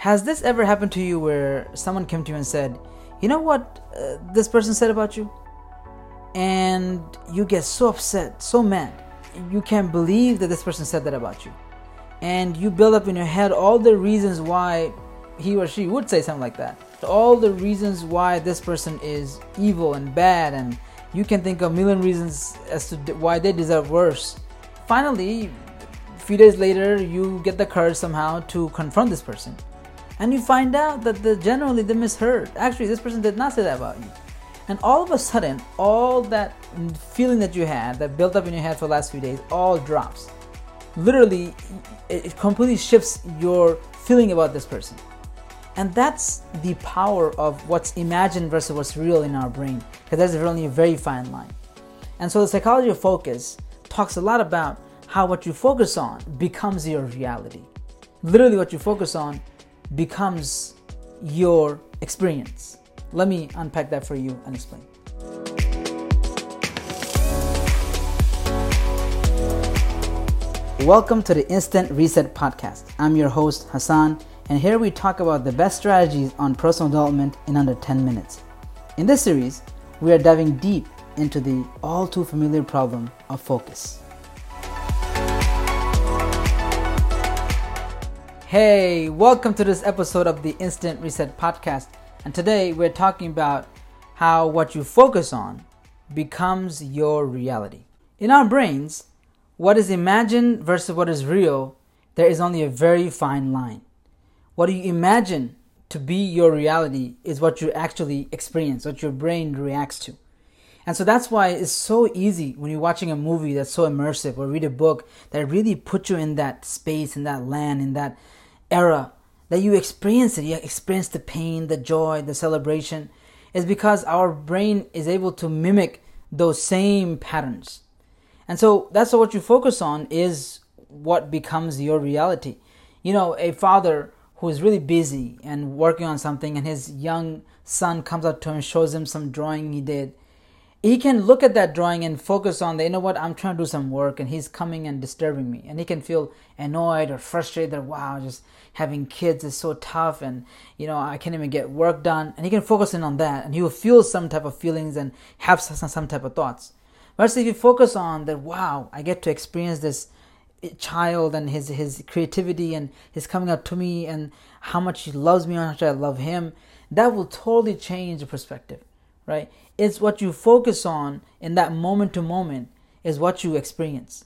Has this ever happened to you where someone came to you and said, You know what uh, this person said about you? And you get so upset, so mad. You can't believe that this person said that about you. And you build up in your head all the reasons why he or she would say something like that. All the reasons why this person is evil and bad, and you can think of a million reasons as to why they deserve worse. Finally, a few days later, you get the courage somehow to confront this person. And you find out that the, generally they misheard. Actually, this person did not say that about you. And all of a sudden, all that feeling that you had that built up in your head for the last few days all drops. Literally, it completely shifts your feeling about this person. And that's the power of what's imagined versus what's real in our brain, because there's really a very fine line. And so the psychology of focus talks a lot about how what you focus on becomes your reality. Literally, what you focus on becomes your experience. Let me unpack that for you and explain. Welcome to the Instant Reset Podcast. I'm your host, Hassan and here we talk about the best strategies on personal development in under 10 minutes. In this series, we are diving deep into the all too familiar problem of focus. Hey, welcome to this episode of the Instant Reset Podcast. And today we're talking about how what you focus on becomes your reality. In our brains, what is imagined versus what is real, there is only a very fine line. What you imagine to be your reality is what you actually experience, what your brain reacts to. And so that's why it's so easy when you're watching a movie that's so immersive or read a book that really puts you in that space, in that land, in that era, that you experience it. You experience the pain, the joy, the celebration. Is because our brain is able to mimic those same patterns. And so that's what you focus on is what becomes your reality. You know, a father who is really busy and working on something and his young son comes up to him and shows him some drawing he did he can look at that drawing and focus on the you know what? I'm trying to do some work and he's coming and disturbing me. And he can feel annoyed or frustrated that wow just having kids is so tough and you know i can't even get work done. And he can focus in on that and he will feel some type of feelings and have some, some type of thoughts. Versus if you focus on that wow i get to experience this child and his his creativity and his coming up to me and how much he loves me and how much I love him, that will totally change the perspective, right? It's what you focus on in that moment to moment is what you experience.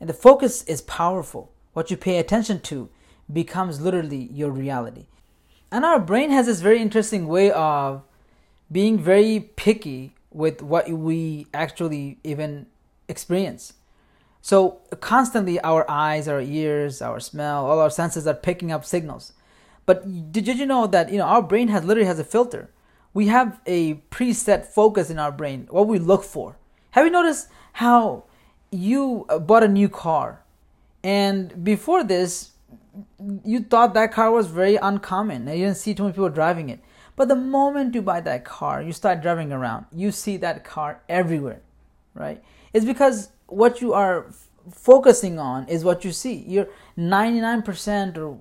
And the focus is powerful. What you pay attention to becomes literally your reality. And our brain has this very interesting way of being very picky with what we actually even experience. So constantly our eyes, our ears, our smell, all our senses are picking up signals. But did you know that you know our brain has literally has a filter? We have a preset focus in our brain, what we look for. Have you noticed how you uh, bought a new car and before this you thought that car was very uncommon you didn't see too many people driving it. But the moment you buy that car, you start driving around, you see that car everywhere, right? It's because what you are f- focusing on is what you see. You're 99% or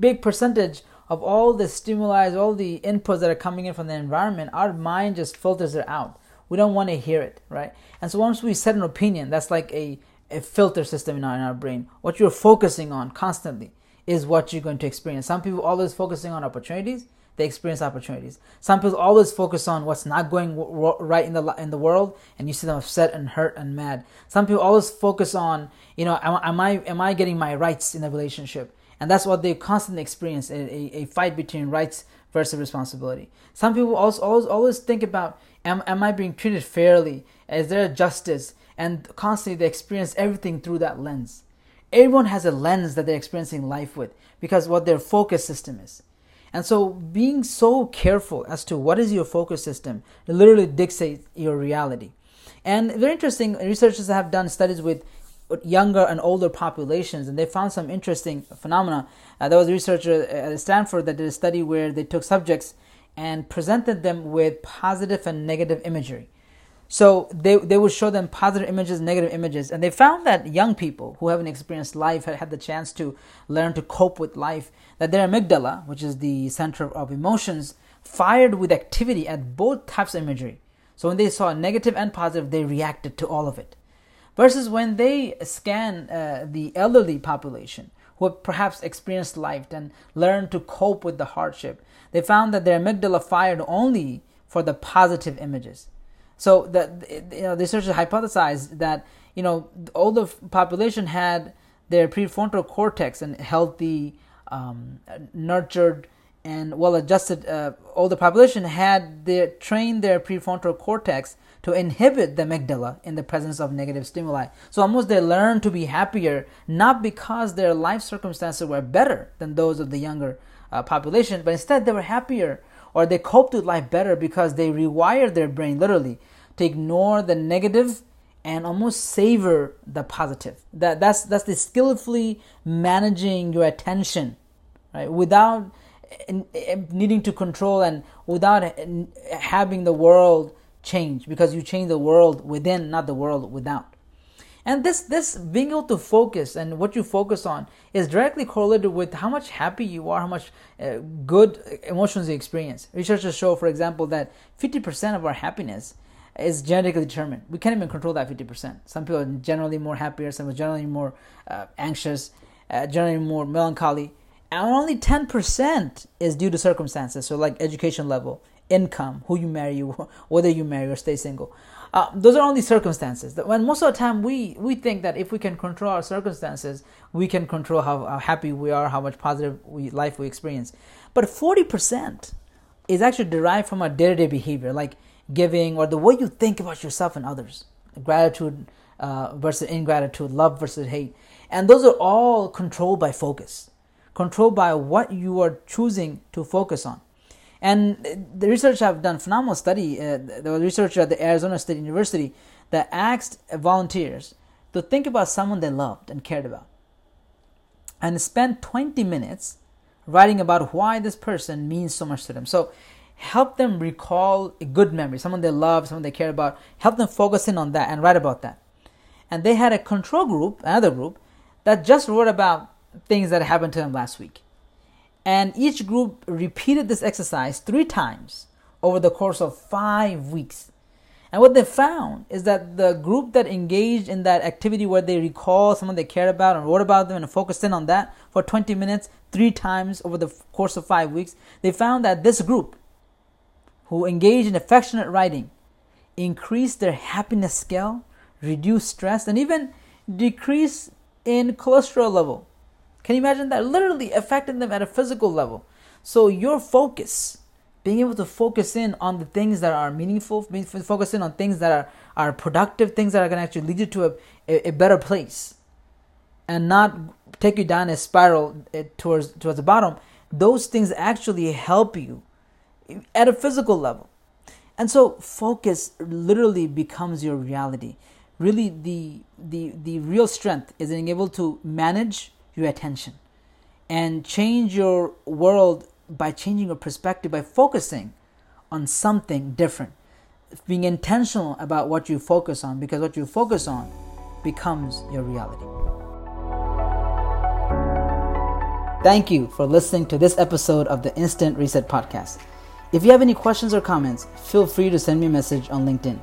big percentage of all the stimuli, all the inputs that are coming in from the environment, our mind just filters it out. We don't want to hear it, right? And so once we set an opinion, that's like a, a filter system in our, in our brain. What you're focusing on constantly is what you're going to experience. Some people always focusing on opportunities they experience opportunities. Some people always focus on what's not going right in the in the world, and you see them upset and hurt and mad. Some people always focus on, you know, am, am I am I getting my rights in the relationship? And that's what they constantly experience a, a, a fight between rights versus responsibility. Some people also always always think about am am I being treated fairly? Is there justice? And constantly they experience everything through that lens. Everyone has a lens that they're experiencing life with because what their focus system is. And so being so careful as to what is your focus system literally dictates your reality. And very interesting, researchers have done studies with younger and older populations, and they found some interesting phenomena. Uh, there was a researcher at Stanford that did a study where they took subjects and presented them with positive and negative imagery. So they, they would show them positive images, negative images, and they found that young people who haven't experienced life had had the chance to learn to cope with life, that their amygdala, which is the center of emotions, fired with activity at both types of imagery. So when they saw negative and positive, they reacted to all of it. Versus when they scan uh, the elderly population who have perhaps experienced life and learned to cope with the hardship, they found that their amygdala fired only for the positive images. So the you know, researchers hypothesized that you know the older population had their prefrontal cortex and healthy, um, nurtured, and well-adjusted uh, older population had their trained their prefrontal cortex to inhibit the amygdala in the presence of negative stimuli. So almost they learned to be happier not because their life circumstances were better than those of the younger uh, population, but instead they were happier or they coped with life better because they rewired their brain literally to ignore the negative and almost savor the positive. That that's that's the skillfully managing your attention, right? Without needing to control and without having the world change because you change the world within, not the world without. And this this being able to focus and what you focus on is directly correlated with how much happy you are, how much uh, good emotions you experience. Researchers show, for example, that 50% of our happiness is genetically determined. We can't even control that 50%. Some people are generally more happier, some are generally more uh, anxious, uh, generally more melancholy. And only 10% is due to circumstances, so like education level, income, who you marry, whether you marry or stay single. Uh, those are only circumstances. When most of the time we, we think that if we can control our circumstances, we can control how, how happy we are, how much positive we, life we experience. But 40% is actually derived from our day to day behavior. Like giving, or the way you think about yourself and others. Gratitude uh, versus ingratitude, love versus hate. And those are all controlled by focus, controlled by what you are choosing to focus on. And the research I've done phenomenal study. Uh, the researcher at the Arizona State University that asked volunteers to think about someone they loved and cared about, and spend 20 minutes writing about why this person means so much to them. So help them recall a good memory, someone they love, someone they care about. Help them focus in on that and write about that. And they had a control group, another group, that just wrote about things that happened to them last week. And each group repeated this exercise three times over the course of five weeks. And what they found is that the group that engaged in that activity where they recall someone they cared about and wrote about them and focused in on that for 20 minutes, three times over the course of five weeks, they found that this group who engaged in affectionate writing increased their happiness scale, reduced stress, and even decreased in cholesterol level. Can you imagine that? Literally affecting them at a physical level. So your focus, being able to focus in on the things that are meaningful, focus in on things that are, are productive, things that are going to actually lead you to a, a, a better place, and not take you down a spiral eh, towards towards the bottom. Those things actually help you at a physical level. And so focus literally becomes your reality. Really the the the real strength is being able to manage your attention and change your world by changing your perspective by focusing on something different. Being intentional about what you focus on because what you focus on becomes your reality. Thank you for listening to this episode of the Instant Reset Podcast. If you have any questions or comments, feel free to send me a message on LinkedIn.